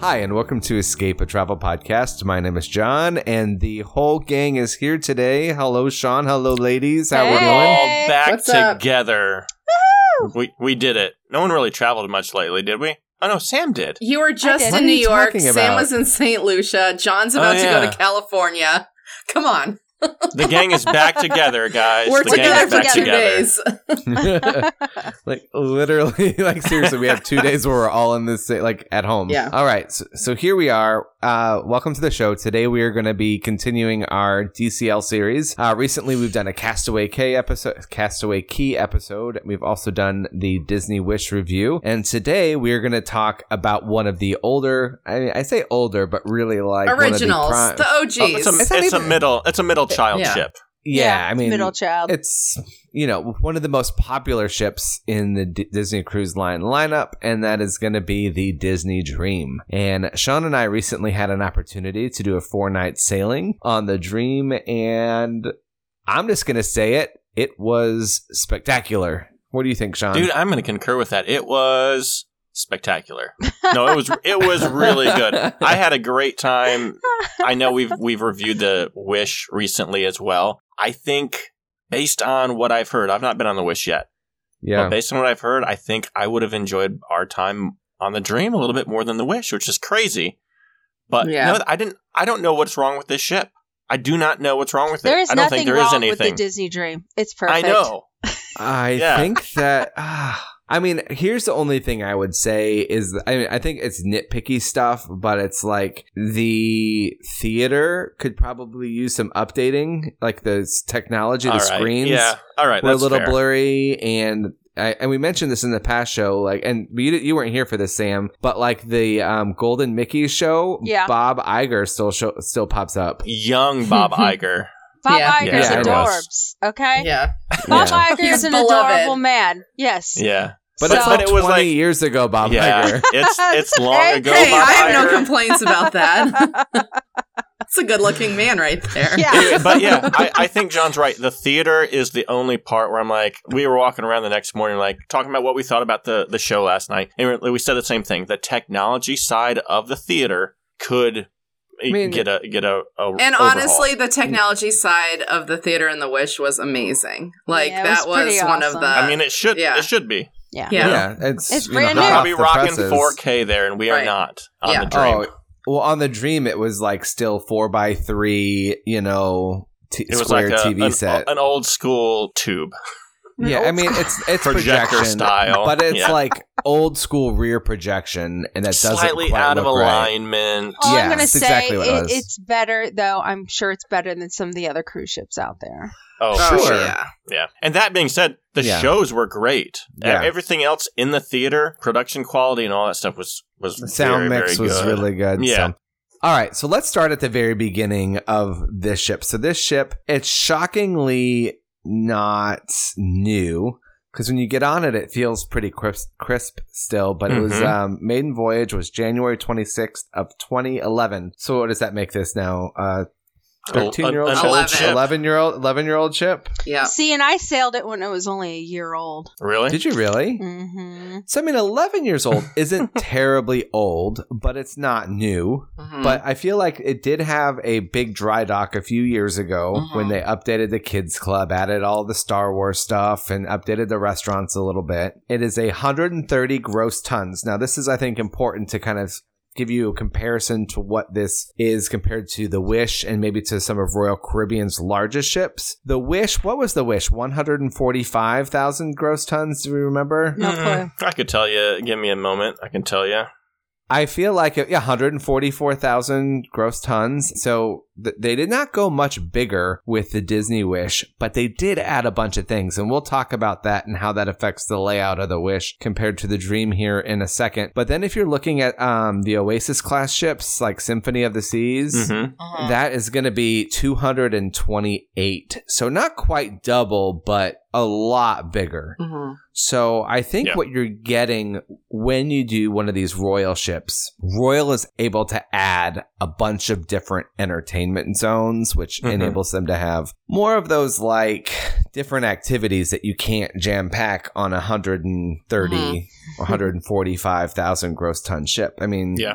Hi, and welcome to Escape, a travel podcast. My name is John, and the whole gang is here today. Hello, Sean. Hello, ladies. How we We're doing? all back What's together. We we did it. No one really traveled much lately, did we? Oh no, Sam did. You were just in New York. Sam was in St. Lucia. John's about Oh, to go to California. Come on. The gang is back together, guys. We're the gang together is for back two together. days. like literally, like seriously, we have two days where we're all in this like at home. Yeah. All right. So, so here we are. Uh, welcome to the show. Today we are going to be continuing our DCL series. Uh, recently we've done a Castaway K episode, Castaway Cay episode. We've also done the Disney Wish review, and today we are going to talk about one of the older. I mean, I say older, but really like one of the Originals. The OGs. Oh, it's a, It's not it's a middle it's a middle child Yeah. ship. yeah, I mean, middle child. it's you know one of the most popular ships in the D- Disney Cruise Line lineup, and that is going to be the Disney Dream. And Sean and I recently had an opportunity to do a four night sailing on the Dream, and I'm just going to say it: it was spectacular. What do you think, Sean? Dude, I'm gonna concur with that. It was spectacular. No, it was it was really good. I had a great time. I know we've we've reviewed the Wish recently as well. I think based on what I've heard, I've not been on the Wish yet. yeah, But based on what I've heard, I think I would have enjoyed our time on the Dream a little bit more than the Wish, which is crazy. But Yeah. no, I didn't. I don't know what's wrong with this ship. I do not know what's wrong with There it. is I don't nothing think there wrong is with the. Disney Dream. It's perfect. I know. I Yeah. think that. ah, I mean, here's the only thing I would say is I mean, I think it's nitpicky stuff, but it's like the theater could probably use some updating, like the technology, the All right. screens Yeah. All right. were a little fair. blurry, and I, and we mentioned this in the past show, like, and you you weren't here for this, Sam, but like the um, Golden Mickey show, Yeah. Bob Iger still show, still pops up. Young Bob Iger. Bob Yeah. Iger's Yeah, adorbs. Okay. yeah. Bob Yeah. Iger He's is an beloved. adorable man. Yes. Yeah. But, So- it's but it was 20 like years ago, Bob yeah. Iger. It's it's long Okay. ago. Hey, Bob I have no complaints about that. That's a good looking man right there. Yeah. Yeah, but yeah, I, I think John's right. The theater is the only part where I'm like, we were walking around the next morning, like talking about what we thought about the the show last night, and we we said the same thing. The technology side of the theater could eh, mean- get a get a, a And overhaul. honestly, the technology side of the theater and the Wish was amazing. Like Yeah, it was that was, pretty one of the. I mean, it should yeah. it should be. Yeah. Yeah. Yeah, it's It's you know, brand hot new. We're off gonna be the rocking presses. 4K there, and we Right. are not on Yeah. the dream. Oh, well, on the Dream, it was like still four by three, you know, t- it was square like a, TV an, set. an old school tube. Yeah, I mean, it's it's Projector projection style, but it's yeah. like old school rear projection, and that doesn't Slightly quite out of look right. alignment. All Yeah, I'm going to say, exactly it it, it's better, though. I'm sure it's better than some of the other cruise ships out there. Oh, Oh, Sure. yeah. Yeah. And that being said, the Yeah. shows were great. Yeah. Everything else in the theater, production quality and all that stuff was was The sound very, mix very was really good. Yeah. so. All right, so let's start at the very beginning of this ship. So this ship, it's shockingly not new because when you get on it, it feels pretty crisp, crisp still. But it was Mhm. um, maiden voyage was January twenty sixth of twenty eleven. So what does that make this now? Uh, Thirteen year old An ship, old Eleven. ship. eleven year old, eleven year old ship. Yeah. See, and I sailed it when it was only a year old. Really? Did you really? hmm So I mean, eleven years old isn't terribly old, but it's not new. Mhm. But I feel like it did have a big dry dock a few years ago Mhm. when they updated the kids club, added all the Star Wars stuff, and updated the restaurants a little bit. It is a 130 gross tons. Now, this is, I think, important to kind of give you a comparison to what this is compared to the Wish and maybe to some of Royal Caribbean's largest ships. The Wish, what was the Wish? 145,000 gross tons, do we remember? No Mm, clue. I could tell you. Give me a moment. I can tell you. I feel like it, yeah, 144,000 gross tons. So th- they did not go much bigger with the Disney Wish, but they did add a bunch of things. And we'll talk about that and how that affects the layout of the Wish compared to the Dream here in a second. But then if you're looking at um, the Oasis class ships like Symphony of the Seas, Mhm. Uh-huh. that is going to be 228. So not quite double, but a lot bigger. Mhm. So I think Yeah. what you're getting when you do one of these Royal ships, Royal is able to add a bunch of different entertainment zones, which Mhm. enables them to have more of those like different activities that you can't jam pack on a 130 or 145,000 gross ton ship. I mean, Yeah.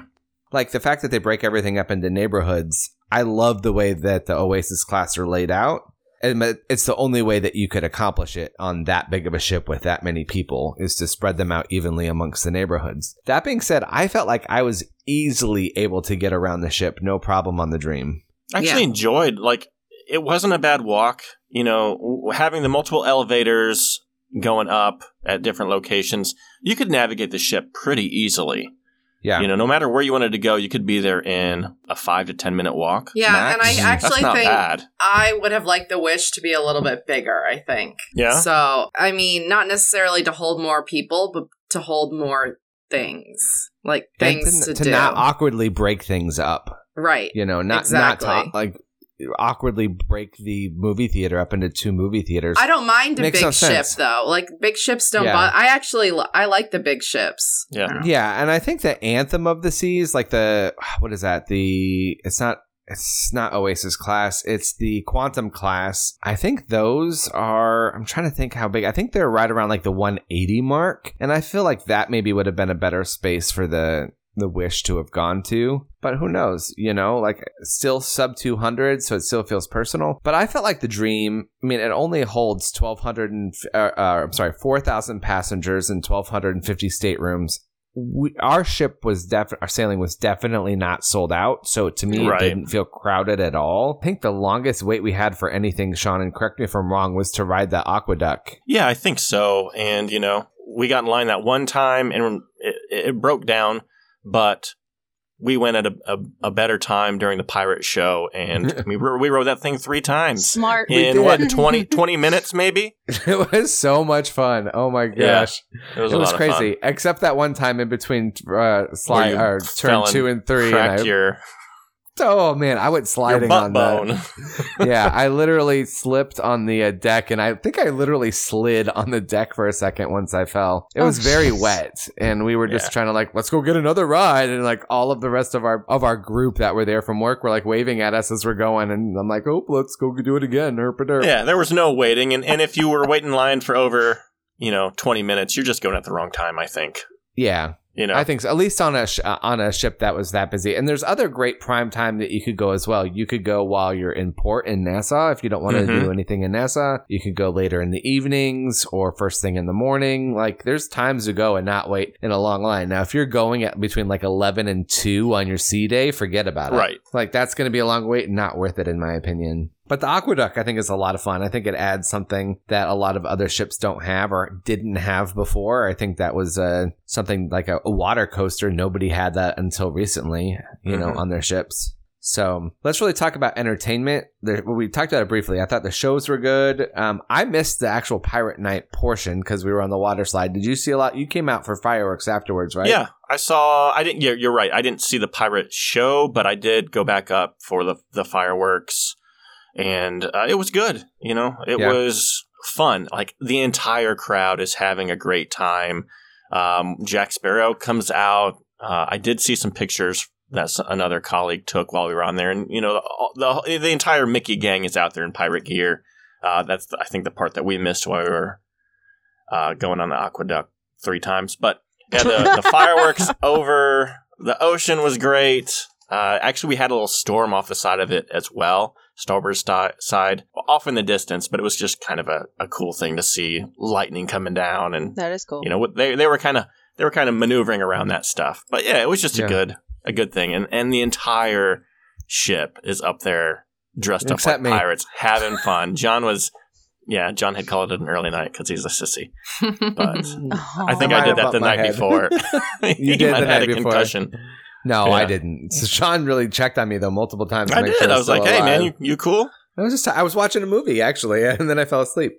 like the fact that they break everything up into neighborhoods. I love the way that the Oasis class are laid out. And it's the only way that you could accomplish it on that big of a ship with that many people is to spread them out evenly amongst the neighborhoods. That being said, I felt like I was easily able to get around the ship, no problem on the Dream. I actually enjoyed like it wasn't a bad walk. You know, having the multiple elevators going up at different locations, you could navigate the ship pretty easily. Yeah. You know, no matter where you wanted to go, you could be there in a five to ten minute walk. Yeah, Max? and I mm-hmm. actually That's not think bad. I would have liked the wish to be a little bit bigger, I think. Yeah. So, I mean, not necessarily to hold more people, but to hold more things. Like things to, to, to do. not awkwardly break things up. right. You know, not Exactly. not talk, like awkwardly break the movie theater up into two movie theaters. I don't mind a big no ship sense. though. Like big ships don't. Yeah. But I actually I like the big ships. Yeah. I don't know. Yeah, and I think the anthem of the seas, like the what is that? The it's not it's not Oasis class. It's the Quantum class. I think those are. I'm trying to think how big. I think they're right around like the 180 mark, and I feel like that maybe would have been a better space for the the wish to have gone to. But who knows? You know, like still sub 200, so it still feels personal. But I felt like the dream. I mean, it only holds 1,200. And, uh, uh, I'm sorry, 4,000 passengers and 1,250 staterooms we, our ship was def our sailing was definitely not sold out so to me Right. it didn't feel crowded at all i think the longest wait we had for anything sean and correct me if i'm wrong was to ride the AquaDuck Yeah, I think so. And you know, we got in line that one time, and it, it broke down, but we went at a, a, a better time during the pirate show, and we ro- we rode that thing three times Smart. in what 20, 20 minutes, maybe. it was so much fun oh my Yeah, gosh It was, it a was lot of fun. crazy except that one time in between uh slide you or turn two and three and I, your, oh man i went sliding on bone. that yeah i literally slipped on the uh, deck and i think i literally slid on the deck for a second once i fell it Oh, was very jeez. wet and we were just Yeah. trying to like let's go get another ride and like all of the rest of our of our group that were there from work were like waving at us as we're going and i'm like oh let's go do it again herp derp. yeah, there was no waiting, and, and if you were waiting in line for over, you know, twenty minutes, you're just going at the wrong time. I think. yeah You know, I think so. At least on a sh- uh, on a ship that was that busy. And there's other great prime time that you could go as well. You could go while you're in port in Nassau if you don't want to Mhm. do anything in Nassau. You could go later in the evenings or first thing in the morning. Like there's times to go and not wait in a long line. Now if you're going at between like 11 and 2 on your sea day, forget about it. Right. Like that's going to be a long wait and not worth it in my opinion. But the AquaDuck, I think, is a lot of fun. I think it adds something that a lot of other ships don't have or didn't have before. I think that was uh, something like a, a water coaster. Nobody had that until recently, you know, Mhm. on their ships. So let's really talk about entertainment. There, well, we talked about it briefly. I thought the shows were good. Um, I missed the actual pirate night portion because we were on the water slide. Did you see a lot? You came out for fireworks afterwards, right? Yeah, I saw. I didn't. You're, you're right. I didn't see the pirate show, but I did go back up for the the fireworks, and uh, it was good. You know, it Yeah. was fun. Like the entire crowd is having a great time. Um, Jack Sparrow comes out. Uh, I did see some pictures that another colleague took while we were on there, and you know, the the, the entire Mickey gang is out there in pirate gear. Uh, that's I think the part that we missed while we were uh, going on the AquaDuck three times, but yeah, the, the fireworks over the ocean was great. Uh, actually, we had a little storm off the side of it as well, starboard sti- side, off in the distance, but it was just kind of a, a cool thing to see lightning coming down, and That is cool. you know what they they were kind of they were kind of maneuvering around that stuff. But yeah, it was just Yeah. a good a good thing, and and the entire ship is up there dressed Except up me. like pirates, having fun. John was Yeah, John had called it an early night because he's a sissy. But Oh. I think might I did that the night head. before. You He did might the have had night a before. concussion. No, Yeah. I didn't. So Sean really checked on me though multiple times. to I did. sure I was like, "Hey, man, you, you cool?" I was just I was watching a movie actually, and then I fell asleep.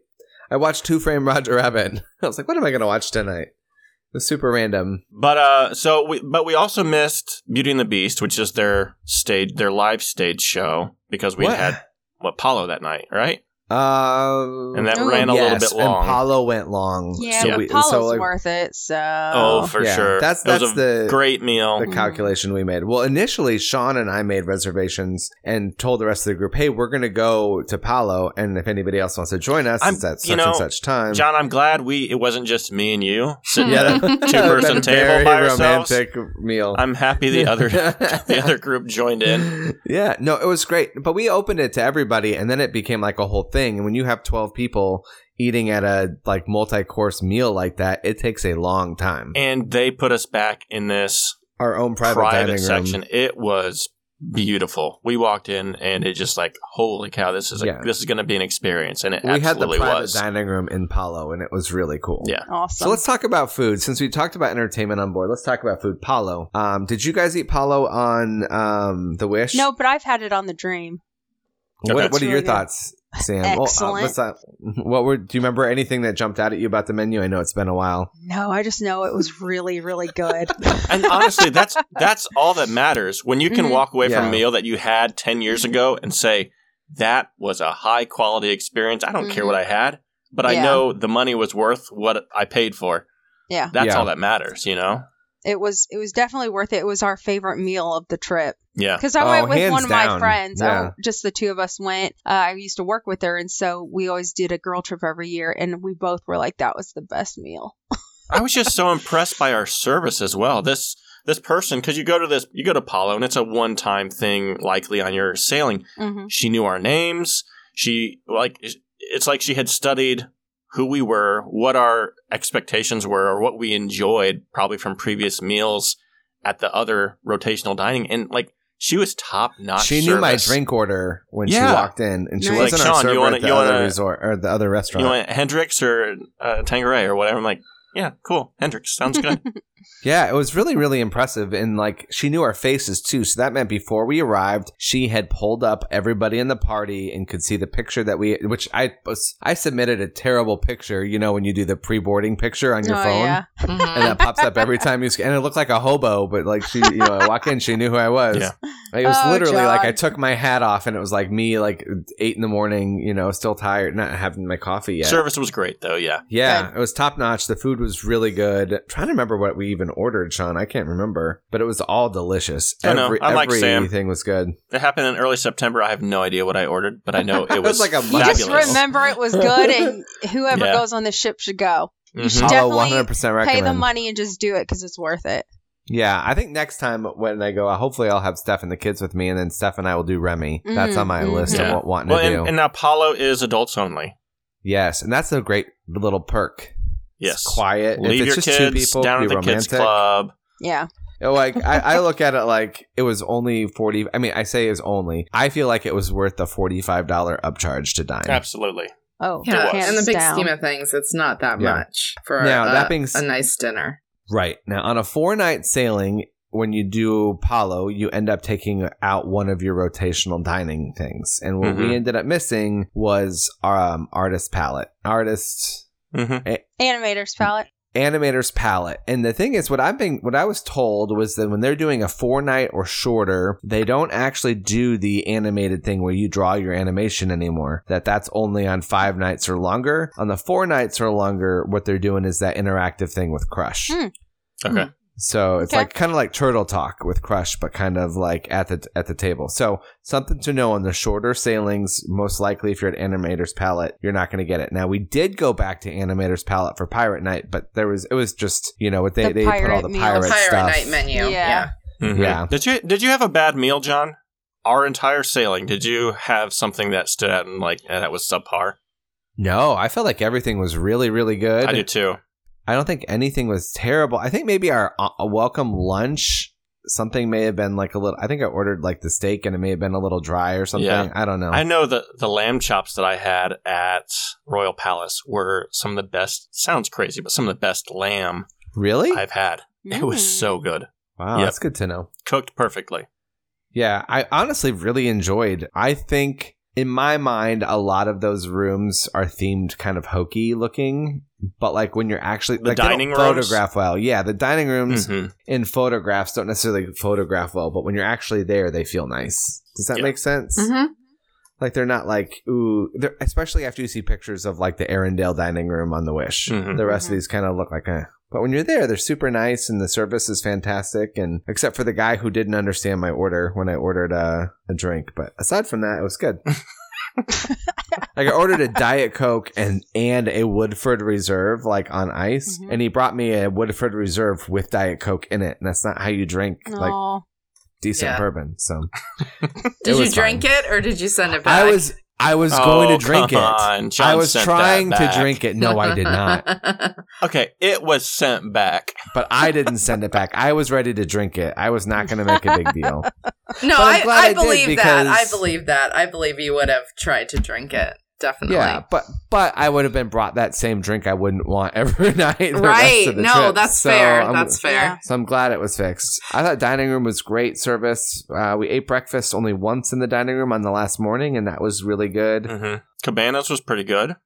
I watched Who Framed Roger Rabbit. I was like, what am I going to watch tonight? It was super random. But uh, so we but we also missed Beauty and the Beast, which is their stage, their live stage show because we What? had what a Palo that night, right? Um, And that Ooh. ran a yes, little bit long. And Palo went long. Yeah, so but we, Palo's so like, worth it. So oh, for yeah, sure. That's It was that's a the great meal. the calculation we made. Well, initially, Sean and I made reservations and told the rest of the group, "Hey, we're going to go to Palo, and if anybody else wants to join us, I'm- it's at such you know, and such time." John, I'm glad we it wasn't just me and you sitting at a two person table very by ourselves. romantic meal. I'm happy the other the other group joined in. Yeah, no, it was great. But we opened it to everybody and then it became like a whole thing. And when you have 12 people eating at a like multi-course meal like that, it takes a long time. And they put us back in this Our own private, private, dining room. section. It was beautiful. We walked in and it just like, holy cow, this is a, Yeah. this is going to be an experience, and it We had the private was. dining room in Palo and it was really cool. Yeah. awesome. So let's talk about food. Since we talked about entertainment on board, let's talk about food. Palo. Um, did you guys eat Palo on um, the Wish? no, but I've had it on the Dream. What, Okay. what are It's your good. thoughts, Sam? Well, uh, Excellent. what's that? What were? Do you remember anything that jumped out at you about the menu? I know it's been a while. No, I just know it was really, really good. And honestly, that's that's all that matters. When you can Mhm. walk away from a meal that you had ten years ago and say that was a high quality experience. I don't care Mhm. what I had, but I know the money was worth what I paid for. yeah, That's Yeah. all that matters, you know. It was. It was definitely worth it. It was our favorite meal of the trip Yeah. because I Oh, went with hands one of down. my friends. Yeah. went- just the two of us went. Uh, I used to work with her, and so we always did a girl trip every year, and we both were like, "That was the best meal." I was just so impressed by our service as well. This this person, because you go to this, you go to Palo, and it's a one time thing, likely on your sailing. hmm She knew our names. She like it's like she had studied who we were, what our expectations were, or what we enjoyed, probably from previous meals at the other rotational dining, and like she was top notch. she knew my drink order when she walked in, and she Nice. wasn't Like, our Sean, you server wanna- at the you other wanna- resort or the other restaurant. You want Hendrick's or uh, Tanqueray or whatever? I'm like, yeah, cool. Hendrick's sounds good. Yeah, it was really, really impressive. And like, she knew our faces too. So that meant before we arrived, she had pulled up everybody in the party and could see the picture that we, which I was, I submitted a terrible picture, you know, when you do the pre boarding picture on your oh phone. yeah, Mhm. And that pops up every time you, and it looked like a hobo, but like she, you know, I walk in, she knew who I was. Yeah. Like, it was Oh, literally like I took my hat off and it was like me, like eight in the morning, you know, still tired, not having my coffee yet. Service was great though. Yeah. Yeah, it was top notch. The food was really good. trying to remember what we even ordered, Sean. I can't remember, but it was all delicious. I know. Every, I'm like Sam. everything was good. It happened in early September. I have no idea what I ordered, but I know it It was was, like a you month just remember it was good, and whoever Yeah. goes on the ship should go. You Mhm. should definitely 100 percent recommend. Pay the money and just do it because it's worth it. Yeah, I think next time when I go, hopefully I'll have Steph and the kids with me, and then Steph and I will do Remy. That's Mhm, on my mhm. list Yeah. of what wanting Well, to do. and, and now Palo is adults only. yes, and that's a great little perk. Yes. It's quiet. If Leave it's your just two kids people, down at the romantic. kids club. Yeah. like I, I look at it like it was only forty. I mean, I say it was only. I feel like it was worth the forty-five dollar upcharge to dine. Absolutely. Oh, Yeah, was. in the big down. scheme of things, it's not that Yeah. much for Now, a, that being s- a nice dinner. Right. Now, on a four night sailing, when you do Palo, you end up taking out one of your rotational dining things. And what we Mhm. ended up missing was um, artist palette. Artist hmm Animator's palette. animator's palette. And the thing is, what I've been, what I was told was that when they're doing a four night or shorter, they don't actually do the animated thing where you draw your animation anymore. That that's only on five nights or longer. On the four nights or longer, what they're doing is that interactive thing with Crush. Hmm. Okay. So it's Okay. like kind of like Turtle Talk with Crush, but kind of like at the at the table. So something to know on the shorter sailings. Most likely, if you're at Animator's Palette, you're not going to get it. Now we did go back to Animator's Palette for Pirate Night, but there was it was just you know what they The they put all the meal. pirate, Pirate stuff. night menu. Yeah. Yeah. Mhm. Yeah. Did you did you have a bad meal, John? Our entire sailing. Did you have something that stood out and like eh, that was subpar? No, I felt like everything was really really good. I do too. I don't think anything was terrible. I think maybe our uh, welcome lunch something may have been like a little. I think I ordered like the steak and it may have been a little dry or something. Yeah. I don't know. I know the the lamb chops that I had at Royal Palace were some of the best. Sounds crazy, but some of the best lamb really? I've had. It was Mm. so good, wow, Yep. that's good to know. cooked perfectly. Yeah, I honestly really enjoyed. I think in my mind, a lot of those rooms are themed kind of hokey looking, but like when you're actually The like they dining rooms? photograph well. Yeah, the dining rooms Mhm. in photographs don't necessarily photograph well, but when you're actually there, they feel nice. Does that Yeah. make sense? hmm Like they're not like ooh, they're, especially after you see pictures of like the Arendelle dining room on the Wish. Mhm. The rest of these kind of look like eh. But when you're there, they're super nice and the service is fantastic. And except for the guy who didn't understand my order when I ordered a, a drink, but aside from that, it was good. like I ordered a Diet Coke and and a Woodford Reserve like on ice, Mhm. and he brought me a Woodford Reserve with Diet Coke in it, and that's not how you drink like decent Yeah. bourbon. So Did you drink fine. it or did you send it back? I was I was going Oh, to drink it. on. John I was sent trying that to drink it. No, I did not. Okay, it was sent back. But I didn't send it back. I was ready to drink it. I was not going to make a big deal. no, I'm I, glad I I believe that. I believe that. I believe you would have tried to drink it. Definitely. Yeah, but but I would have been brought that same drink. I wouldn't want every night. the rest right. of the No, trip. that's So fair. I'm- that's fair. So I'm glad it was fixed. I thought dining room was great service. Uh, we ate breakfast only once in the dining room on the last morning, and that was really good. hmm Cabanas was pretty good.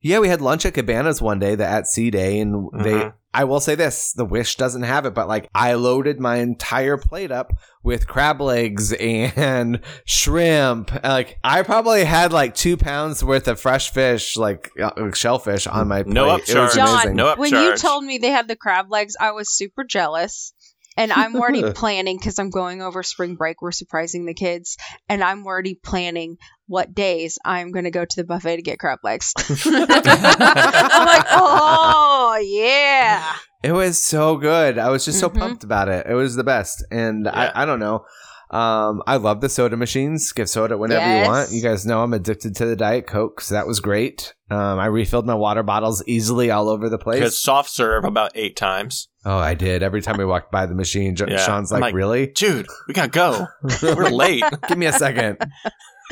Yeah, we had lunch at Cabanas one day, the at sea day, and they. Mhm. I will say this: the Wish doesn't have it, but like I loaded my entire plate up with crab legs and shrimp. Like I probably had like two pounds worth of fresh fish, like uh, shellfish, on my plate. No It was upcharge. John, amazing. No when you told me they had the crab legs, I was super jealous. And I'm already planning because I'm going over spring break. We're surprising the kids, and I'm already planning what days I'm going to go to the buffet to get crab legs. I'm like, oh yeah. It was so good. I was just so Mhm. pumped about it. It was the best. And Yeah. I, I don't know. Um, I love the soda machines. Give soda whenever Yes. you want. You guys know I'm addicted to the Diet Coke, so that was great. Um, I refilled my water bottles easily all over the Because place. soft serve about eight times. Oh, I did. Every time we walked by the machine, Jo- Yeah. Sean's like, like, "Really? Dude, we gotta go. We're late. Give me a second.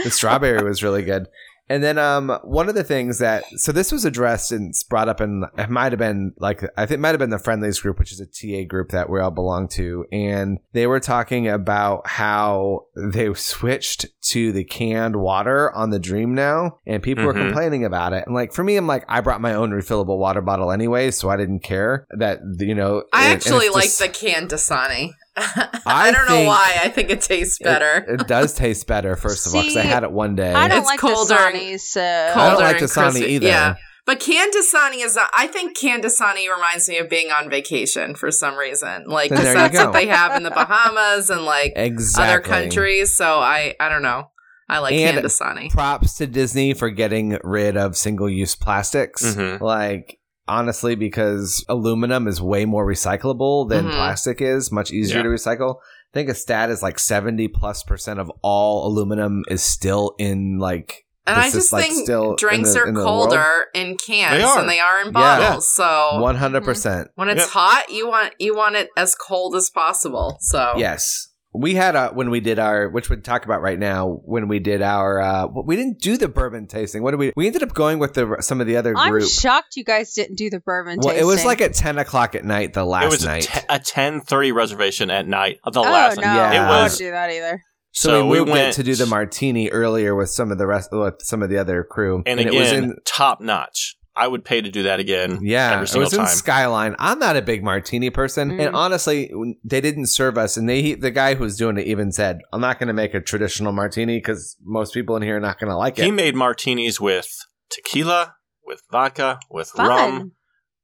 the strawberry was really good. And then um one of the things that so this was addressed and it's brought up in it might have been like I think it might have been the friendlies group, which is a TA group that we all belong to, and they were talking about how they switched to the canned water on the Dream now, and people were Mhm. complaining about it. And like for me, I'm like I brought my own refillable water bottle anyway, so I didn't care that you know. I and- and actually it's like just- the canned Dasani. I, I don't know why. I think it tastes better. It, it does taste better, first of all, because I had it one day. I don't It's like colder- Dasani's. Uh, I don't like Dasani either. Yeah. But canned Dasani is. A, I think canned Dasani reminds me of being on vacation for some reason. Like Then 'cause there you that's go. what they have in the Bahamas and like exactly. other countries. So I, I don't know. I like And- canned Dasani. props to Disney for getting rid of single use plastics. Mhm. Like, honestly, because aluminum is way more recyclable than Mhm. plastic is, much easier Yeah. to recycle. I think a stat is like 70 plus percent of all aluminum is still in like. And I this is, just like, think still drinks the- are in colder in cans They than they are in Yeah. bottles. So 100%. when it's Yep. hot, you want you want it as cold as possible. So Yes. We had a when we did our which we'd talk about right now when we did our uh we didn't do the bourbon tasting. What did we we ended up going with the some of the other I'm group. shocked you guys didn't do the bourbon Well, it was like at ten o'clock at night the last it was night. a, te- a ten thirty reservation at night. The oh last no, night. Yeah. It I was wouldn't do that either. so, so we we moved went to do the martini earlier with some of the rest with some of the other crew, and, it was in top notch. I would pay to do that again. yeah, every it single was in. Skyline. I'm not a big martini person, Mm. and honestly, they didn't serve us. And they the guy who was doing it even said, "I'm not going to make a traditional martini because most people in here are not going to like it." He made martinis with tequila, with vodka, with Fun. rum,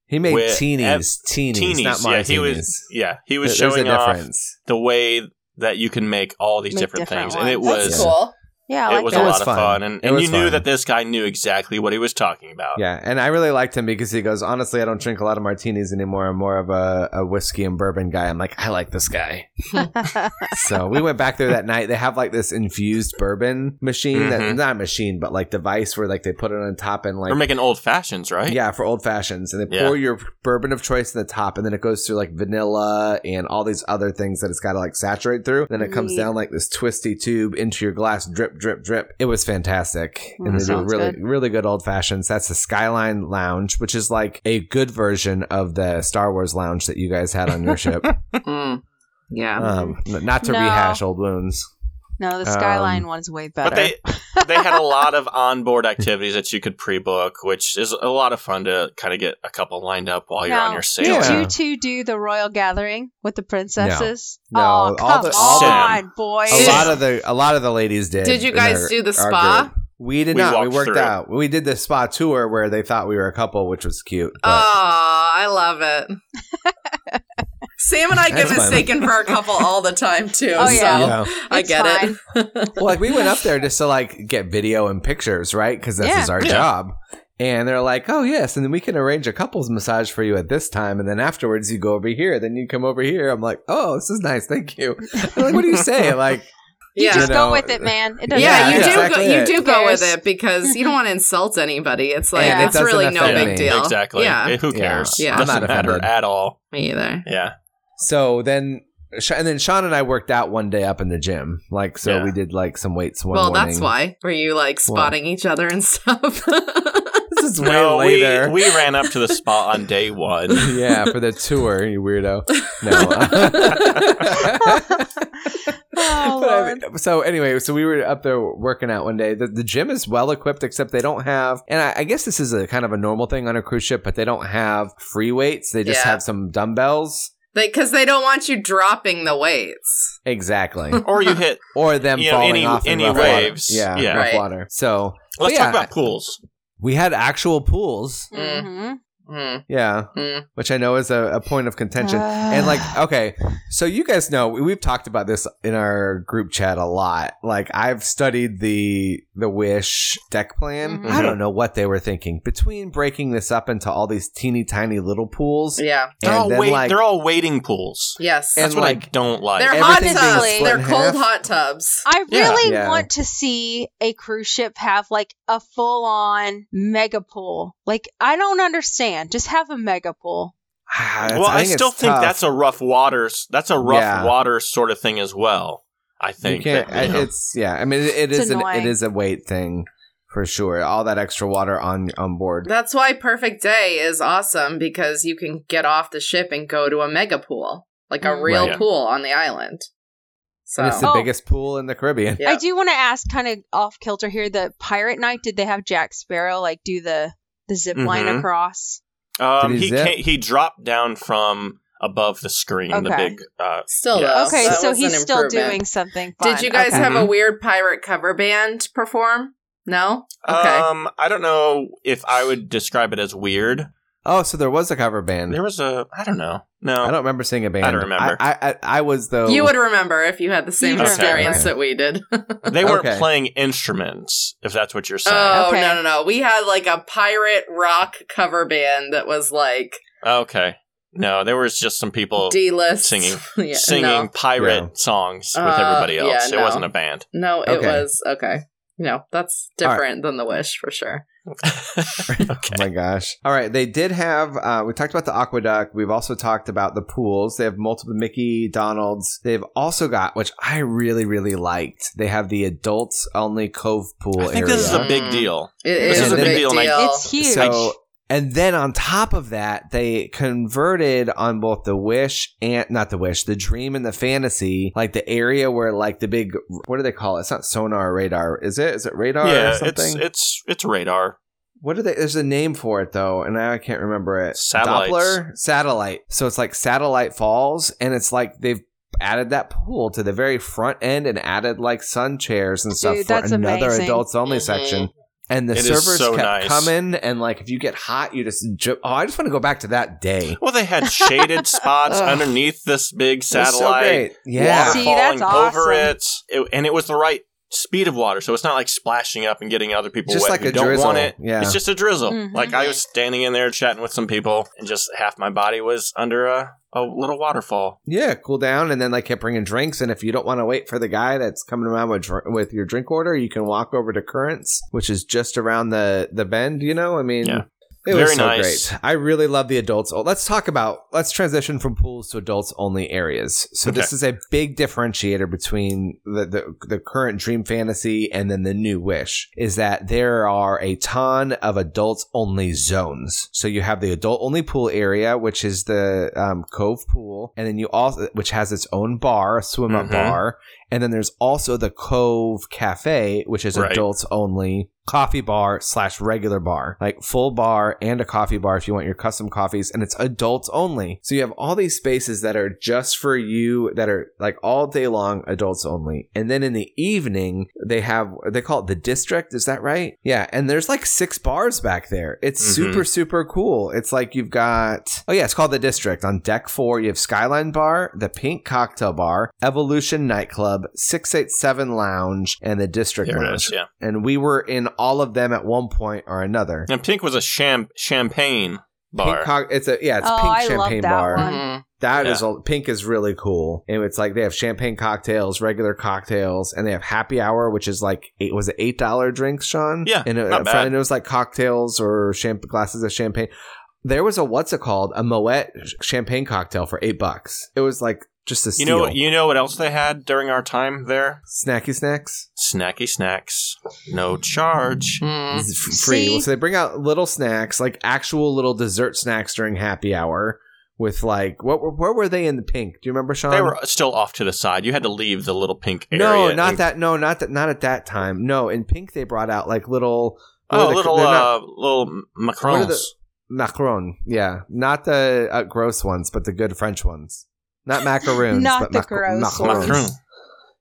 He made with teenies, teenies, teenies. not yeah, martinis. he was. Yeah, he was There- There's showing off difference. the way that you can make all these Make different, different things, and it that's was cool. Yeah, I it like was that. a It was lot of fun. fun, and, and you knew fun. that this guy knew exactly what he was talking about. Yeah, and I really liked him because he goes, honestly, I don't drink a lot of martinis anymore. I'm more of a, a whiskey and bourbon guy. I'm like, I like this guy. so we went back there that night. They have like this infused bourbon machine that Mhm. not machine, but like device where like they put it on top and like We're making old fashions, right? yeah for old fashions, and they Yeah. pour your bourbon of choice in the top, and then it goes through like vanilla and all these other things that it's got to like saturate through. Then it comes Neat. down like this twisty tube into your glass, drip, drip, drip. It was fantastic, Mm, and they do really, good. really good old fashions. That's the Skyline Lounge, which is like a good version of the Star Wars Lounge that you guys had on your ship. Mm. Yeah. um, not to No. rehash old wounds. No, the Skyline Um, one's way better. But they they had a lot of onboard activities that you could pre-book, which is a lot of fun to kind of get a couple lined up while you're on your sailing. Did Yeah. you two do the royal gathering with the princesses? No. Oh, No, all come the- all the- on, boys. A lot of the a lot of the ladies did. Did you guys our- do the spa? We did We not. We worked through. out. We did the spa tour where they thought we were a couple, which was cute. Oh, I love it. Sam and I get mistaken for a couple all the time too. Oh, so yeah. Yeah. I get fine. it. well, like we went up there just to like get video and pictures, right? Because this Yeah. is our Yeah. job. And they're like, "Oh yes," and then we can arrange a couples massage for you at this time, and then afterwards you go over here, then you come over here. I'm like, "Oh, this is nice, thank you." They're like, what do you say? Like, You yeah. just You know, go with it, man. It doesn't yeah, Yeah, you matter. do exactly go, you do go with it because you don't want to insult anybody. It's like Yeah. It's doesn't really no big me. deal. Exactly. Yeah. Who cares? Yeah. I'm Doesn't not matter offended. at all. Me either. Yeah. So then, and then Sean and I worked out one day up in the gym, like so Yeah. we did like some weights one Well, morning. that's why. Were you like spotting each other and stuff? This is way No, we, later. we ran up to the spot on day one. yeah, for the tour, you weirdo. No. Oh, But I mean, oh, so anyway, so we were up there working out one day. The, the gym is well equipped, except they don't have. And I, I guess this is a kind of a normal thing on a cruise ship, but they don't have free weights. They just Yeah. have some dumbbells. Because they don't want you dropping the weights. Exactly. or you hit. or them You know, falling any- off in any rough waves. Water. Yeah, Yeah. rough Right. water. So Let's But talk about pools. we had actual pools. Mhm. Mm, Yeah, mm. which I know is a, a point of contention. and like, okay, so you guys know we- we've talked about this in our group chat a lot. Like, I've studied the the Wish deck plan. Mhm. I don't know what they were thinking between breaking this up into all these teeny tiny little pools. Yeah. They're all then, wait, like, they're all waiting pools. Yes. And That's what like- I don't like. They're hot tubs. They're cold half. hot tubs. I Yeah. really Yeah. want to see a cruise ship have like a full on mega pool. Like, I don't understand. Just have a mega pool. Ah, well, I, think still think tough. that's a rough waters. That's a rough Yeah. waters sort of thing as well. I you think can't. that, you know, it's yeah. I mean, it, it It's an, it annoying. is a weight thing for sure. All that extra water on on board. That's why Perfect Day is awesome because you can get off the ship and go to a mega pool, like a Mm. real Right. pool on the island. So And it's the Oh. biggest pool in the Caribbean. yeah. I do want to ask, kind of off kilter here, the pirate night. Did they have Jack Sparrow like do the the zip line Mhm. across? Um, he he zip? came, he dropped down from above the screen. The big. Uh, Still Yeah. Okay, that so he's still doing something. Fun. Did you guys Okay. have a weird pirate cover band perform? No. Okay. Um, I don't know if I would describe it as weird. Oh, so there was a cover band. There was a. I don't know. No. I don't remember seeing a band. I don't remember. I I, I, I was though. you would remember if you had the same You'd experience that we did. They weren't Okay. playing instruments, if that's what you're saying. oh Okay. no no no! We had like a pirate rock cover band that was like okay. No, there was just some people D list singing- yeah, singing No, pirate Yeah. songs with Uh, everybody else. yeah, It wasn't a band. no, it Okay. was okay. No, that's All right. different than the wish for sure. Okay. Oh my gosh. All right. They did have, uh, we talked about the AquaDuck. We've also talked about the pools. They have multiple Mickey Donalds. They've also got, which I really, really liked, they have the adults only Cove pool I think area. this is a Mm. big deal. It This is is a a big big deal. deal, I- It's huge. So, and then on top of that, they converted on both the Wish and not the Wish, the Dream and the Fantasy, like the area where like the big, what do they call it? It's not sonar or radar, is it? Is it radar or yeah, something? it's it's it's radar. What are they? There's a name for it though, and I can't remember it. Satellites. Doppler satellite. So it's like satellite falls, and it's like they've added that pool to the very front end and added like sun chairs and stuff Dude, for another amazing. adults only Mhm. section. And the It is servers so kept nice. coming, and like if you get hot, you just ju- oh, I just want to go back to that day. Well, they had shaded spots underneath this big It was so satellite. Yeah, Water See, falling that's awesome. over it. It- and it was the right speed of water, so it's not like splashing up and getting other people Just wet. like who a don't drizzle, want it. yeah. It's just a drizzle. Mhm. Like I was standing in there chatting with some people, and just half my body was under a, a little waterfall. Yeah, cool down, and then like kept bringing drinks. And if you don't want to wait for the guy that's coming around with with your drink order, you can walk over to Currents, which is just around the the bend. You know, I mean, Yeah. It Very was so nice. great. I really love the adults. Oh, let's talk about let's transition from pools to adults only areas. So this is a big differentiator between the, the the current Dream Fantasy and then the new Wish is that there are a ton of adults only zones. So you have the adult only pool area, which is the um, Cove Pool, and then you also which has its own bar, a swim up Mhm. bar, and then there's also the Cove Cafe, which is Right. adults only coffee bar slash regular bar, like full bar and a coffee bar if you want your custom coffees, and it's adults only. So you have all these spaces that are just for you that are like all day long adults only. And then in the evening, they have they call it the district, is that right? Yeah, and there's like six bars back there. It's Mhm. super super cool. It's like you've got oh yeah, it's called the district. On deck 4, you have Skyline Bar, the Pink Cocktail Bar, Evolution Nightclub, 687 Lounge, and the District Here it Lounge is. Yeah. and we were in all of them at one point or another. And pink was a cham- champagne bar. Pink co- it's a yeah, it's Oh, pink I love champagne that bar. one. Mhm. That Yeah. is a, pink is really cool, and it's like they have champagne cocktails, regular cocktails, and they have happy hour, which is like eight was it eight dollar drinks, Sean? Yeah, and it, not bad. and it was like cocktails or champ- glasses of champagne. There was a what's it called a Moet champagne cocktail for eight bucks. It was like just a you steal. know, you know what else they had during our time there? snacky snacks. Snacky snacks, no charge. Mm. It's f- free. See? So they bring out little snacks, like actual little dessert snacks during happy hour. With like, what? were- Where were they in the pink? Do you remember, Sean? They were still off to the side. You had to leave the little pink area. no, not and- that. No, not that. Not at that time. No, in pink they brought out like little. Oh, they- little not- uh, little What are the- macrons. macaron. Yeah, not the uh, gross ones, but the good French ones. Not macaroons. Not but the mac- gross macarons. ones.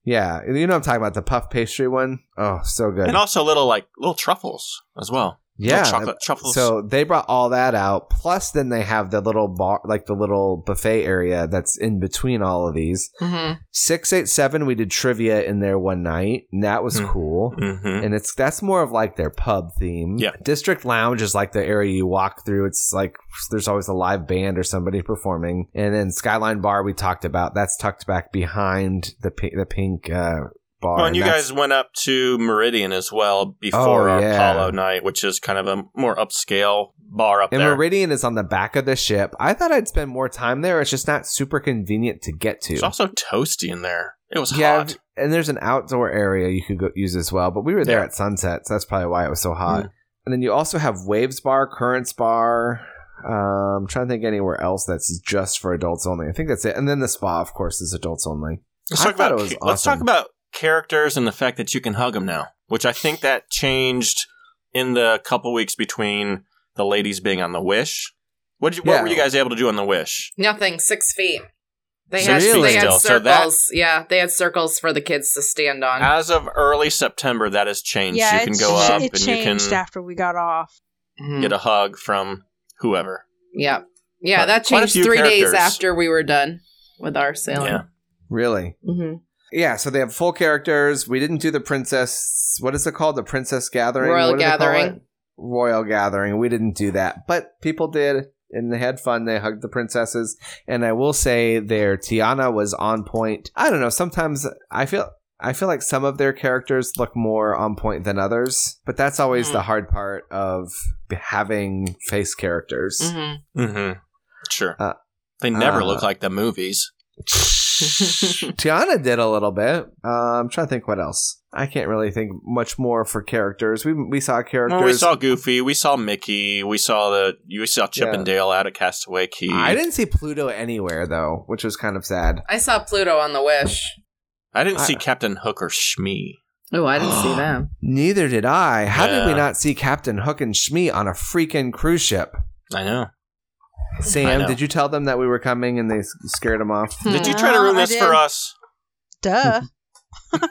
Yeah, you know what I'm talking about the puff pastry one. Oh, so good. And also little like little truffles as well. Yeah, Little chocolate truffles. So they brought all that out. Plus, then they have the little bar, like the little buffet area that's in between all of these. Mhm. Six eight seven. We did trivia in there one night, and that was Hmm. cool. hmm And it's that's more of like their pub theme. Yeah. District Lounge is like the area you walk through. It's like there's always a live band or somebody performing. And then Skyline Bar we talked about. That's tucked back behind the the pink uh, bar. Well, and you guys went up to Meridian as well before Oh, yeah. Palo night, which is kind of a more upscale bar up And there. Meridian is on the back of the ship. I thought I'd spend more time there. It's just not super convenient to get to. It's also toasty in there. It was yeah, hot. and there's an outdoor area you could go use as well. But we were there Yeah. at sunset, so that's probably why it was so hot. Mm. And then you also have Waves Bar, Currents Bar. Um, I'm trying to think anywhere else that's just for adults only. I think that's it. And then the spa, of course, is adults only. Let's I talk about it was let's talk about characters and the fact that you can hug them now, which I think that changed in the couple weeks between the ladies being on the Wish. What did you, Yeah. what were you guys able to do on the Wish? Nothing. Six feet. They Six had feet they had still, so that- circles. yeah, they had circles for the kids to stand on. As of early September, that has changed. Yeah, you can go up it and you changed can after we got off. Mhm. get a hug from whoever. Yep. Yeah, But that changed few three days after we were done with our sailing. Yeah. Really? hmm Yeah. So they have full characters. We didn't do the princess. What is it called? The princess gathering. Royal What do they call Gathering. Royal gathering. We didn't do that, but people did. And they had fun. They hugged the princesses, and I will say their Tiana was on point. I don't know. Sometimes I feel I feel like some of their characters look more on point than others, but that's always Mhm. the hard part of having face characters. hmm Mm-hmm. Sure. Uh, they never uh, look like the movies. Tiana did a little bit. Uh, I'm trying to think what else. I can't really think much more for characters. We we saw characters. Well, we saw Goofy, we saw Mickey, we saw the you saw Chip Yeah. and Dale out at Castaway Cay. I didn't see Pluto anywhere though, which was kind of sad. I saw Pluto on the Wish. I didn't see Captain Hook or Shmee. Oh, I didn't see them. Neither did I. How did we not see Captain Hook and Shmee on a freaking cruise ship? I know. I Sam, did you tell them that we were coming and they scared them off? Hmm. Did you try to ruin I this for did. us? Duh.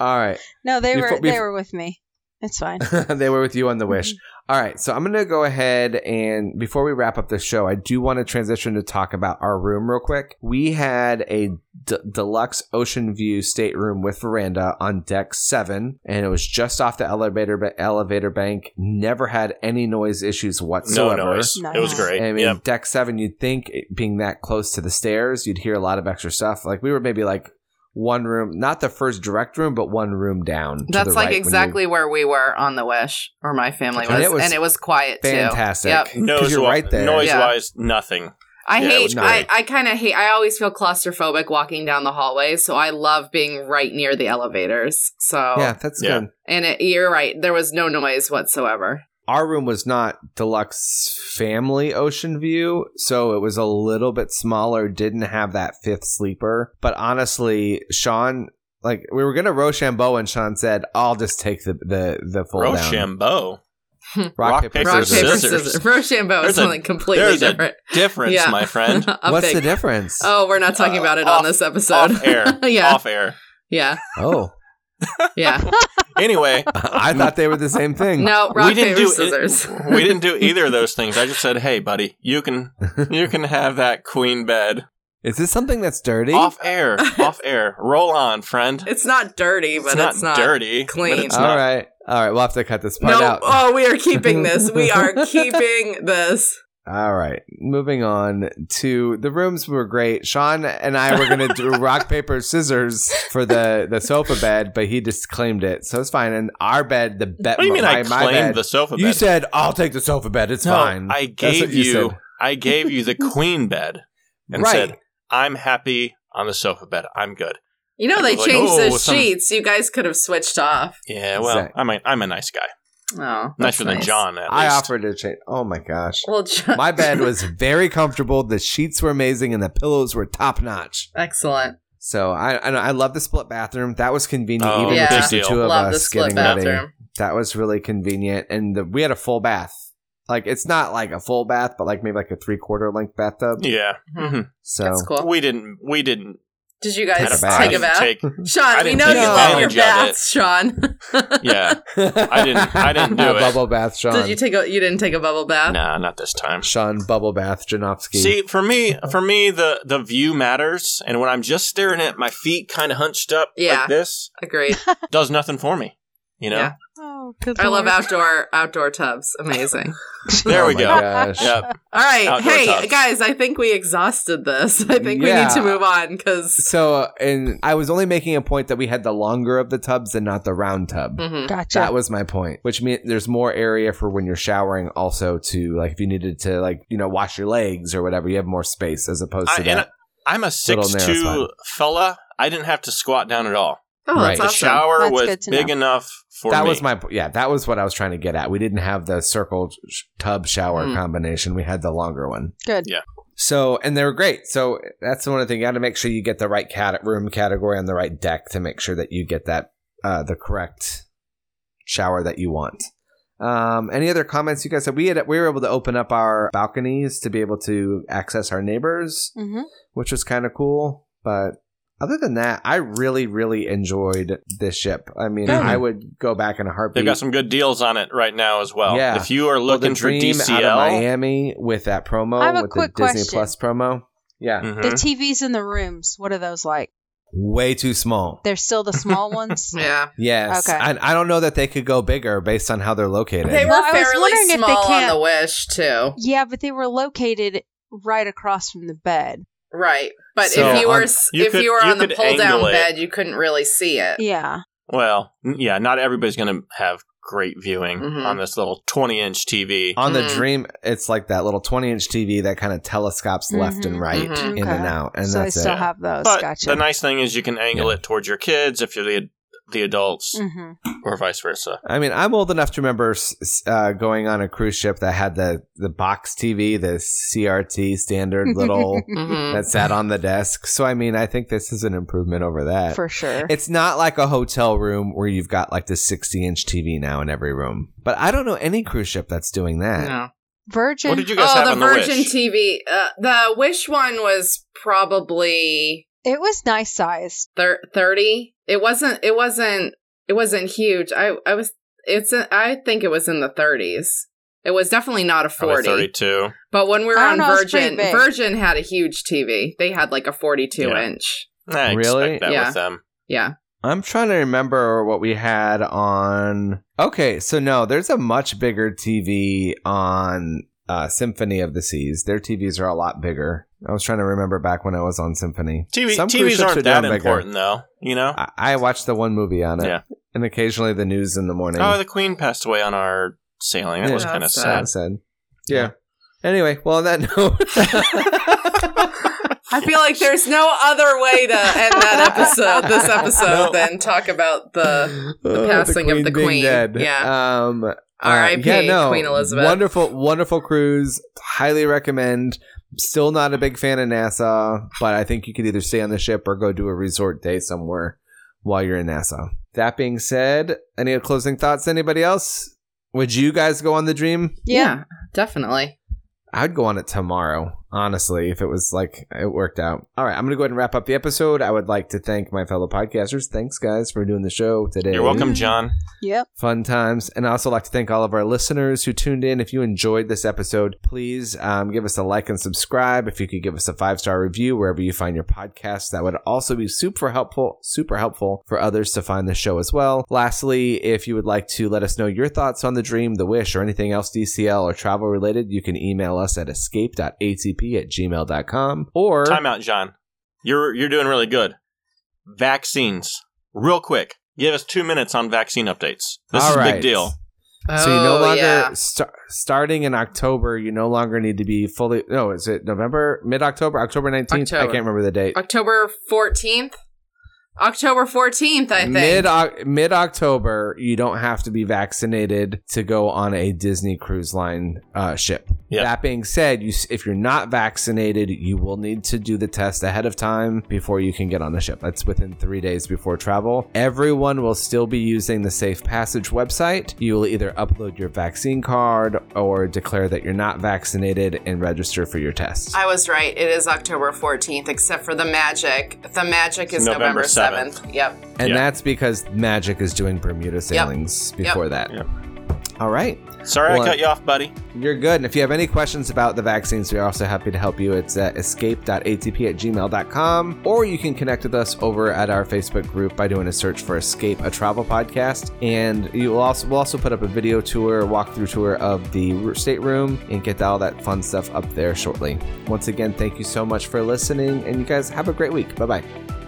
All right. no, they Before- were they were with me. It's fine. they were with you on the mm-hmm. wish. All right, so I'm going to go ahead and before we wrap up the show, I do want to transition to talk about our room real quick. We had a d- deluxe ocean view stateroom with veranda on deck seven, and it was just off the elevator ba- elevator bank. Never had any noise issues whatsoever. No whatsoever. noise. It was Nice. great. I mean, Yep. deck seven, you'd think being that close to the stairs, you'd hear a lot of extra stuff. Like we were maybe like one room, not the first direct room, but one room down. to That's the like right when you- exactly where we were on the Wish, or my family And was, it was and it was quiet fantastic. too. Yep. 'Cause Noise, you're right there. Noise yeah. wise, nothing. I Yeah, hate. I. I kind of hate. I always feel claustrophobic walking down the hallways, so I love being right near the elevators. So Yeah, that's Yeah. good. and it, you're right. There was no noise whatsoever. Our room was not deluxe family ocean view, so it was a little bit smaller, didn't have that fifth sleeper. But honestly, Sean, like we were gonna Rochambeau, and Sean said, "I'll just take the the the full down." Rochambeau. Rock, Rock, paper, paper, Rock scissors. paper scissors. scissors. Rochambeau There's is a- something completely there's a different. Difference, Yeah. my friend. What's big- the difference? Oh, we're not talking Uh, about it off- on this episode. Off air. yeah, Off air. yeah, Oh, yeah. Anyway, I thought they were the same thing. No, rock we didn't paper do scissors. we didn't do either of those things. I just said, "Hey, buddy, you can you can have that queen bed Is this something that's dirty? off air, off air. Roll on, friend. It's not dirty, but it's, it's, not, not dirty, clean. But it's All not. right, all right. We'll have to cut this part No, out. oh, we are keeping this. We are keeping this. All right, moving on to the rooms were great. Sean and I were gonna do rock paper scissors for the the sofa bed, but he just claimed it, so it's fine. And our bed, the bed. What do you mean? my, I claimed the sofa bed? You said I'll take the sofa bed. It's no, fine. I gave what you. I gave you the queen bed and right. said, "I'm happy on the sofa bed. I'm good." You know I they was like, changed oh, the some- sheets. You guys could have switched off. Yeah, well, Exact- I'm a, I'm a nice guy, Oh, that's nicer than nice. John. At I offered to change. Oh my gosh. Well, John- My bed was very comfortable. The sheets were amazing, and the pillows were top notch. excellent. So I I, I love the split bathroom. That was convenient, Oh, even Yeah. with just the two of Love us the split getting ready. That was really convenient, and the, we had a full bath. Like it's not like a full bath, but like maybe like a three quarter length bathtub. Yeah, Mhm. mhm. So That's cool. we didn't we didn't Did you Had guys a bath. take a bath? Take, Sean, I we know you love your advantage baths, Sean. yeah, I didn't- I didn't do A it. Bubble bath, Sean. Did you take a? You didn't take a bubble bath. nah, not this time. Sean Bubble Bath Janowski. See, for me, for me, the the view matters, and when I'm just staring at my feet, kind of hunched up Yeah. like this, Agreed. does nothing for me. You know. Yeah. Oh, I love outdoor outdoor tubs. Amazing. There Oh we my go. gosh. Yep. All right, Outdoor hey tubs. guys, I think we exhausted this. I think we need to move on because. So, uh, and I was only making a point that we had the longer of the tubs and not the round tub. Mhm. Gotcha. That was my point, which means there's more area for when you're showering. Also, to like if you needed to like you know wash your legs or whatever, you have more space as opposed I, to and that. I'm a six narrow spot. two fella. I didn't have to squat down at all. Oh, Right. that's The awesome. shower That's was big know. enough for that me. was my yeah. That was what I was trying to get at. We didn't have the circle sh- tub shower Mm. combination. We had the longer one. Good. Yeah. So and they were great. So that's the one thing. You got to make sure you get the right cat room category on the right deck to make sure that you get that uh, the correct shower that you want. Um, any other comments you guys had? We had we were able to open up our balconies to be able to access our neighbors, hmm which was kind of cool. But other than that, I really really enjoyed this ship. I mean, Good. I would go back in a heartbeat. They've got some good deals on it right now as well. Yeah. If you are Well, the looking for Dream DCL, out of Miami with that promo I have a with quick the Disney. Plus promo. Yeah, Mhm. The TVs in the rooms, what are those like? way too small. They're still the small ones. Yeah, Yes, Okay. I, I don't know that they could go bigger based on how they're located. they were Well, I was fairly if they small on can't- the Wish too. Yeah, but they were located right across from the bed. Right, but So if you were on- you if could- you were you on the pull down it. bed, you couldn't really see it. Yeah. Well, yeah, not everybody's going to have great viewing Mhm. on this little 20 inch TV. on the Mm. Dream, it's like that little 20 inch TV that kind of telescopes left and Mhm, right, mhm. in and out, and so they that's still it. have those. But gotcha. the nice thing is you can angle Yeah. it towards your kids if you're the the adults, hmm or vice versa. I mean, I'm old enough to remember s- s- uh, going on a cruise ship that had the the box TV, the CRT standard little Mhm. that sat on the desk. So, I mean, I think this is an improvement over that. For sure. It's not like a hotel room where you've got like the 60 inch TV now in every room. But I don't know any cruise ship that's doing that. No. Virgin. What did you guys Oh, have the on the Virgin Wish? TV. Uh, the Wish one was probably It was nice sized. thir- thirty. It wasn't. It wasn't. It wasn't huge. I. I was. It's. A, I think it was in the thirties. It was definitely not a 40. Probably forty. 32. But when we were on know, Virgin. Virgin had a huge TV. They had like a forty-two Yeah. inch. I Really? expect that Yeah. with them. Yeah. I'm trying to remember what we had on. Okay, so no, there's a much bigger TV on uh, Symphony of the Seas. Their TVs are a lot bigger. I was trying to remember back when I was on Symphony. TV, Some TVs ships are aren't that down bigger. important, though. You know. I, I watched the one movie on it, Yeah. and occasionally the news in the morning. Oh, the Queen passed away on our sailing. That Yeah. was kind of sad. Sad, sad. Yeah. Anyway, well, on that note, I feel like there's no other way to end that episode, this episode, No. than talk about the Oh, passing of the queen. dead. Yeah. Um, uh, R.I.P. yeah, no, Queen Elizabeth. Wonderful, wonderful cruise. Highly recommend. Still not a big fan of Nassau, but I think you could either stay on the ship or go do a resort day somewhere while you're in Nassau. That being said, any closing thoughts? Anybody else? Would you guys go on the Dream? Yeah, definitely. I'd go on it tomorrow, honestly, if it was like it worked out. All right, I'm going to go ahead and wrap up the episode. I would like to thank my fellow podcasters. Thanks, guys, for doing the show today. You're welcome, John. Yep. Fun times. And I also like to thank all of our listeners who tuned in. If you enjoyed this episode, please um, give us a like and subscribe. If you could give us a five star review wherever you find your podcast, that would also be super helpful, super helpful for others to find the show as well. Lastly, if you would like to let us know your thoughts on the dream, the wish, or anything else DCL or travel related, you can email us at escape.atp at gmail.com or Time out, John. You're you're doing really good. Vaccines, real quick. Give us two minutes on vaccine updates. This All is a right. big deal. So you no Oh, longer yeah. sta- starting in October. You no longer need to be fully. No, is it November, mid October, October nineteenth? I can't remember the date. October 14th? October 14th, I think. Mid mid October, you don't have to be vaccinated to go on a Disney Cruise Line uh, ship. Yeah. That being said, you if you're not vaccinated, you will need to do the test ahead of time before you can get on the ship. That's within three days before travel. Everyone will still be using the Safe Passage website. You will either upload your vaccine card or declare that you're not vaccinated and register for your test. I was right. It is October 14th, except for the magic. The magic is November November 7th. Yep. and Yeah. that's because Magic is doing Bermuda sailings before that. Yep. All right. Sorry Well, I cut you off, buddy. You're good. And if you have any questions about the vaccines, we're also happy to help you. It's at escape.atp at gmail.com. Or you can connect with us over at our Facebook group by doing a search for Escape, a travel podcast. And you will also we'll also put up a video tour, walkthrough tour of the stateroom and get all that fun stuff up there shortly. Once again, thank you so much for listening, and you guys have a great week. Bye bye.